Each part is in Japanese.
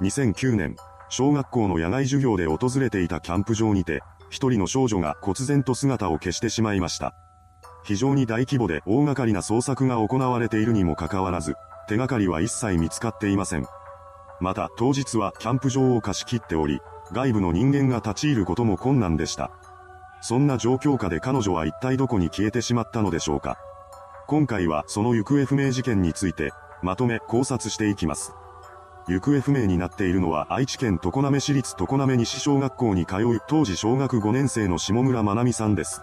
2009年、小学校の野外授業で訪れていたキャンプ場にて、一人の少女が忽然と姿を消してしまいました。非常に大規模で大掛かりな捜索が行われているにもかかわらず、手がかりは一切見つかっていません。また、当日はキャンプ場を貸し切っており、外部の人間が立ち入ることも困難でした。そんな状況下で彼女は一体どこに消えてしまったのでしょうか。今回はその行方不明事件について、まとめ考察していきます。行方不明になっているのは愛知県常滑市立常滑西小学校に通う当時小学5年生の下村まなみさんです。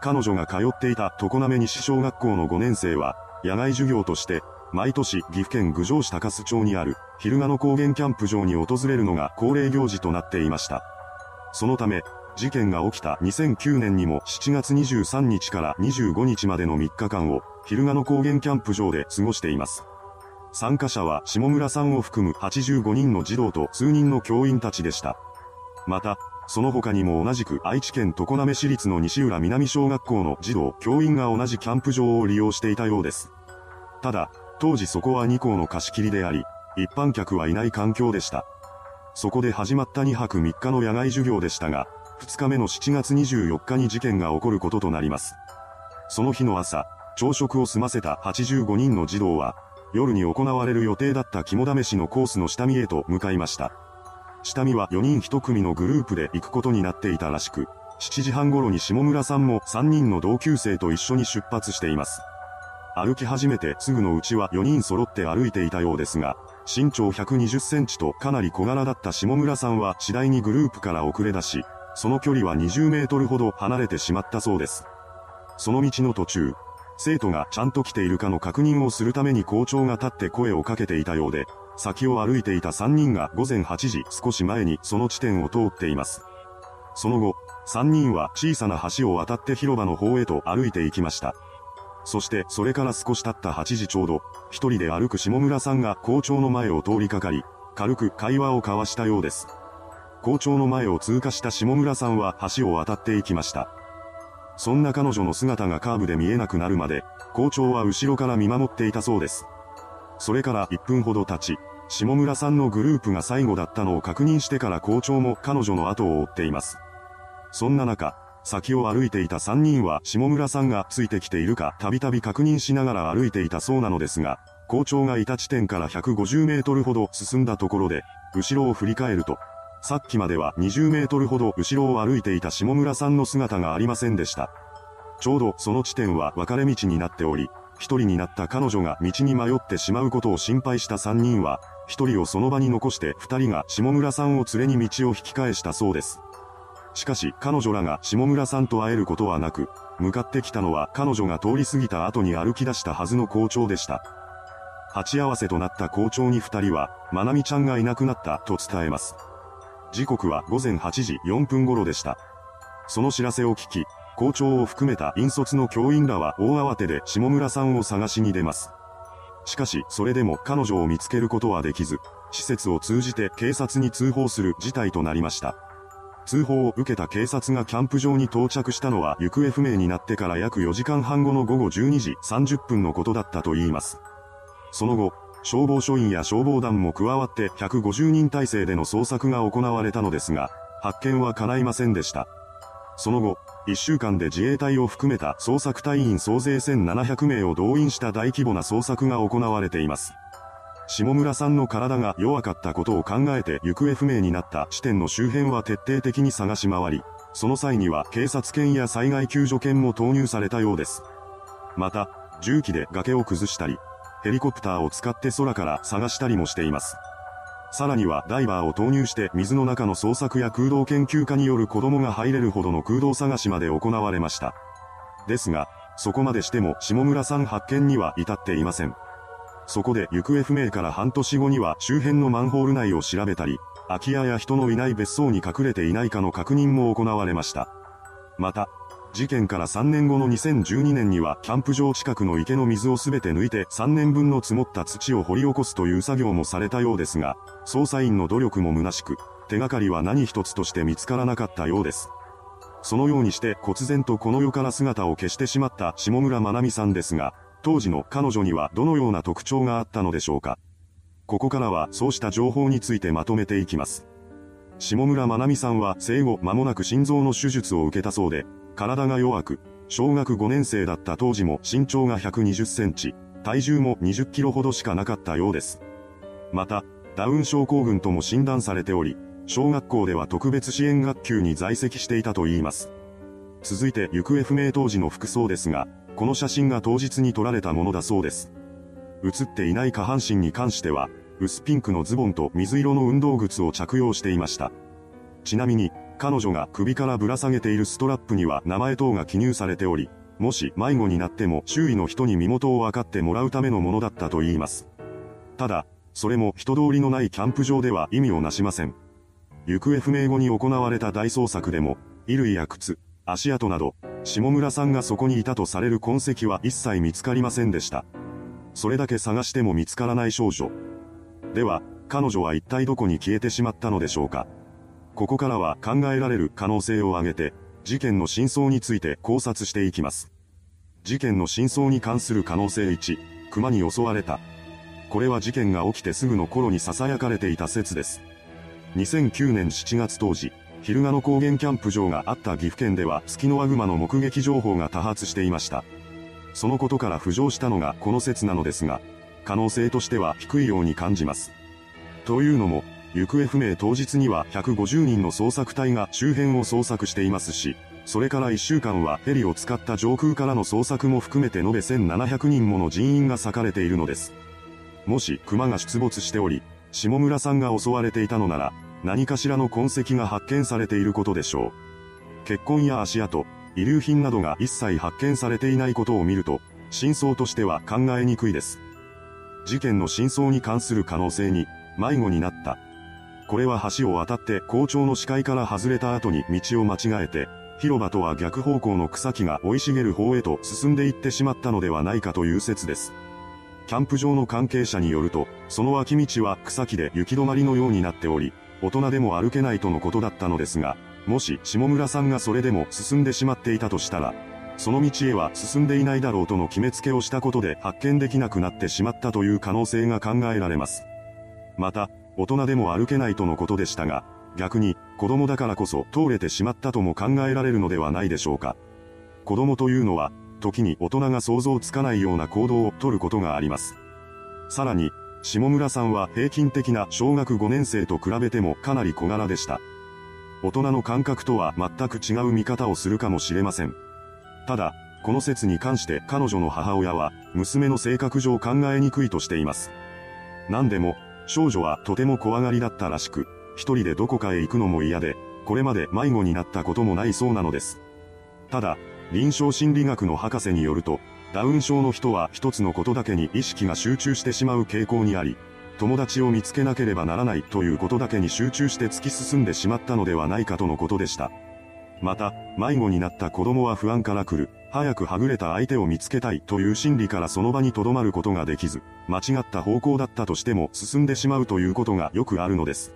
彼女が通っていた常滑西小学校の5年生は、野外授業として、毎年岐阜県郡上市高須町にある、昼賀野高原キャンプ場に訪れるのが恒例行事となっていました。そのため、事件が起きた2009年にも7月23日から25日までの3日間を、昼賀野高原キャンプ場で過ごしています。参加者は下村さんを含む85人の児童と数人の教員たちでした。また、その他にも同じく愛知県常滑市立の西浦南小学校の児童、教員が同じキャンプ場を利用していたようです。ただ、当時そこは2校の貸し切りであり、一般客はいない環境でした。そこで始まった2泊3日の野外授業でしたが、2日目の7月24日に事件が起こることとなります。その日の朝、朝食を済ませた85人の児童は、夜に行われる予定だった肝試しのコースの下見へと向かいました。下見は4人1組のグループで行くことになっていたらしく、7時半頃に下村さんも3人の同級生と一緒に出発しています。歩き始めてすぐのうちは4人揃って歩いていたようですが、身長120センチとかなり小柄だった下村さんは次第にグループから遅れ出し、その距離は20メートルほど離れてしまったそうです。その道の途中、生徒がちゃんと来ているかの確認をするために校長が立って声をかけていたようで、先を歩いていた3人が午前8時少し前にその地点を通っています。その後、3人は小さな橋を渡って広場の方へと歩いていきました。そしてそれから少し経った8時ちょうど、一人で歩く下村さんが校長の前を通りかかり、軽く会話を交わしたようです。校長の前を通過した下村さんは橋を渡っていきました。そんな彼女の姿がカーブで見えなくなるまで、校長は後ろから見守っていたそうです。それから1分ほど経ち、下村さんのグループが最後だったのを確認してから校長も彼女の後を追っています。そんな中、先を歩いていた3人は下村さんがついてきているかたびたび確認しながら歩いていたそうなのですが、校長がいた地点から150メートルほど進んだところで、後ろを振り返ると、さっきまでは20メートルほど後ろを歩いていた下村さんの姿がありませんでした。ちょうどその地点は分かれ道になっており、一人になった彼女が道に迷ってしまうことを心配した三人は、一人をその場に残して二人が下村さんを連れに道を引き返したそうです。しかし彼女らが下村さんと会えることはなく、向かってきたのは彼女が通り過ぎた後に歩き出したはずの校長でした。鉢合わせとなった校長に二人は、まなみちゃんがいなくなったと伝えます。時刻は午前8時4分頃でした。その知らせを聞き、校長を含めた引率の教員らは大慌てで下村さんを探しに出ます。しかし、それでも彼女を見つけることはできず、施設を通じて警察に通報する事態となりました。通報を受けた警察がキャンプ場に到着したのは行方不明になってから約4時間半後の午後12時30分のことだったといいます。その後、消防署員や消防団も加わって150人体制での捜索が行われたのですが、発見は叶いませんでした。その後、1週間で自衛隊を含めた捜索隊員総勢1700名を動員した大規模な捜索が行われています。下村さんの体が弱かったことを考えて行方不明になった地点の周辺は徹底的に探し回り、その際には警察犬や災害救助犬も投入されたようです。また、重機で崖を崩したり、ヘリコプターを使って空から探したりもしています。さらにはダイバーを投入して水の中の捜索や空洞研究家による子供が入れるほどの空洞探しまで行われました。ですが、そこまでしても下村さん発見には至っていません。そこで行方不明から半年後には周辺のマンホール内を調べたり、空き家や人のいない別荘に隠れていないかの確認も行われました。また、事件から3年後の2012年にはキャンプ場近くの池の水をすべて抜いて3年分の積もった土を掘り起こすという作業もされたようですが、捜査員の努力も虚しく、手がかりは何一つとして見つからなかったようです。そのようにして忽然とこの世から姿を消してしまった下村まなみさんですが、当時の彼女にはどのような特徴があったのでしょうか。ここからはそうした情報についてまとめていきます。下村まなみさんは生後間もなく心臓の手術を受けたそうで、体が弱く、小学5年生だった当時も身長が120センチ、体重も20キロほどしかなかったようです。また、ダウン症候群とも診断されており、小学校では特別支援学級に在籍していたといいます。続いて行方不明当時の服装ですが、この写真が当日に撮られたものだそうです。写っていない下半身に関しては、薄ピンクのズボンと水色の運動靴を着用していました。ちなみに、彼女が首からぶら下げているストラップには名前等が記入されており、もし迷子になっても周囲の人に身元を分かってもらうためのものだったと言います。ただ、それも人通りのないキャンプ場では意味をなしません。行方不明後に行われた大捜索でも、衣類や靴、足跡など、下村さんがそこにいたとされる痕跡は一切見つかりませんでした。それだけ探しても見つからない少女。では、彼女は一体どこに消えてしまったのでしょうか。ここからは考えられる可能性を挙げて、事件の真相について考察していきます。事件の真相に関する可能性1、熊に襲われた。これは事件が起きてすぐの頃に囁かれていた説です。2009年7月当時、昼賀の高原キャンプ場があった岐阜県では月のワグマの目撃情報が多発していました。そのことから浮上したのがこの説なのですが、可能性としては低いように感じます。というのも、行方不明当日には150人の捜索隊が周辺を捜索していますし、それから1週間はヘリを使った上空からの捜索も含めて延べ1700人もの人員が割かれているのです。もし熊が出没しており、下村さんが襲われていたのなら、何かしらの痕跡が発見されていることでしょう。血痕や足跡、遺留品などが一切発見されていないことを見ると、真相としては考えにくいです。事件の真相に関する可能性に、迷子になった。これは橋を渡って校長の視界から外れた後に道を間違えて、広場とは逆方向の草木が生い茂る方へと進んでいってしまったのではないかという説です。キャンプ場の関係者によると、その脇道は草木で行き止まりのようになっており、大人でも歩けないとのことだったのですが、もし下村さんがそれでも進んでしまっていたとしたら、その道へは進んでいないだろうとの決めつけをしたことで発見できなくなってしまったという可能性が考えられます。また、大人でも歩けないとのことでしたが、逆に子供だからこそ通れてしまったとも考えられるのではないでしょうか。子供というのは、時に大人が想像つかないような行動をとることがあります。さらに、下村さんは平均的な小学5年生と比べてもかなり小柄でした。大人の感覚とは全く違う見方をするかもしれません。ただ、この説に関して彼女の母親は、娘の性格上考えにくいとしています。何でも、少女はとても怖がりだったらしく、一人でどこかへ行くのも嫌で、これまで迷子になったこともないそうなのです。ただ、臨床心理学の博士によると、ダウン症の人は一つのことだけに意識が集中してしまう傾向にあり、友達を見つけなければならないということだけに集中して突き進んでしまったのではないかとのことでした。また、迷子になった子供は不安から来る、早くはぐれた相手を見つけたいという心理からその場に留まることができず、間違った方向だったとしても進んでしまうということがよくあるのです。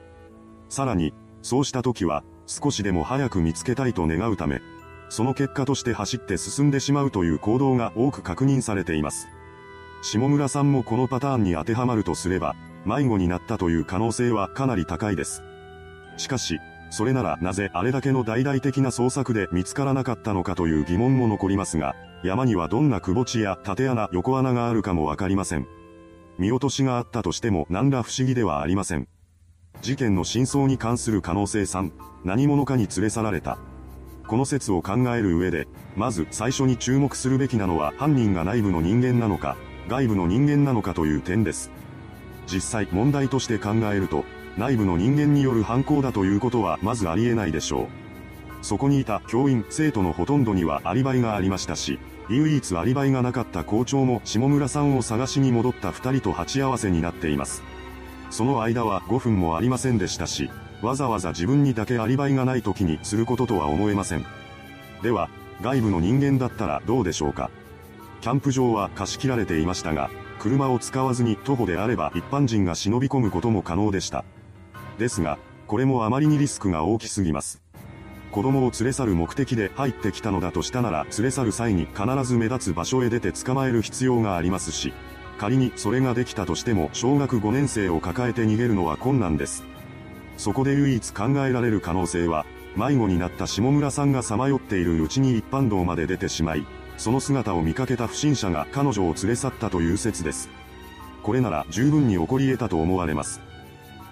さらに、そうした時は、少しでも早く見つけたいと願うため、その結果として走って進んでしまうという行動が多く確認されています。下村さんもこのパターンに当てはまるとすれば、迷子になったという可能性はかなり高いです。しかし、それならなぜあれだけの大々的な捜索で見つからなかったのかという疑問も残りますが、山にはどんな窪地や縦穴、横穴があるかもわかりません。見落としがあったとしても何ら不思議ではありません。事件の真相に関する可能性3、何者かに連れ去られた。この説を考える上で、まず最初に注目するべきなのは犯人が内部の人間なのか、外部の人間なのかという点です。実際問題として考えると、内部の人間による犯行だということはまずありえないでしょう。そこにいた教員、生徒のほとんどにはアリバイがありましたし、唯一アリバイがなかった校長も下村さんを探しに戻った二人と鉢合わせになっています。その間は5分もありませんでしたし、わざわざ自分にだけアリバイがない時にすることとは思えません。では、外部の人間だったらどうでしょうかキャンプ場は貸し切られていましたが、車を使わずに徒歩であれば一般人が忍び込むことも可能でした。ですが、これもあまりにリスクが大きすぎます。子供を連れ去る目的で入ってきたのだとしたなら連れ去る際に必ず目立つ場所へ出て捕まえる必要がありますし、仮にそれができたとしても小学5年生を抱えて逃げるのは困難です。そこで唯一考えられる可能性は、迷子になった下村さんがさまよっているうちに一般道まで出てしまい、その姿を見かけた不審者が彼女を連れ去ったという説です。これなら十分に起こり得たと思われます。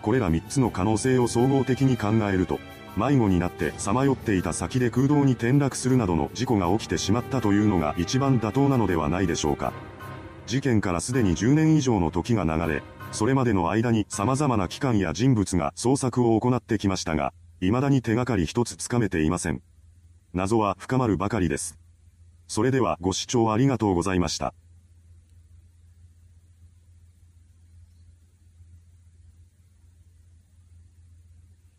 これら3つの可能性を総合的に考えると、迷子になってさまよっていた先で空洞に転落するなどの事故が起きてしまったというのが一番妥当なのではないでしょうか。事件からすでに10年以上の時が流れ、それまでの間に様々な機関や人物が捜索を行ってきましたが、未だに手がかり一つつかめていません。謎は深まるばかりです。それではご視聴ありがとうございました。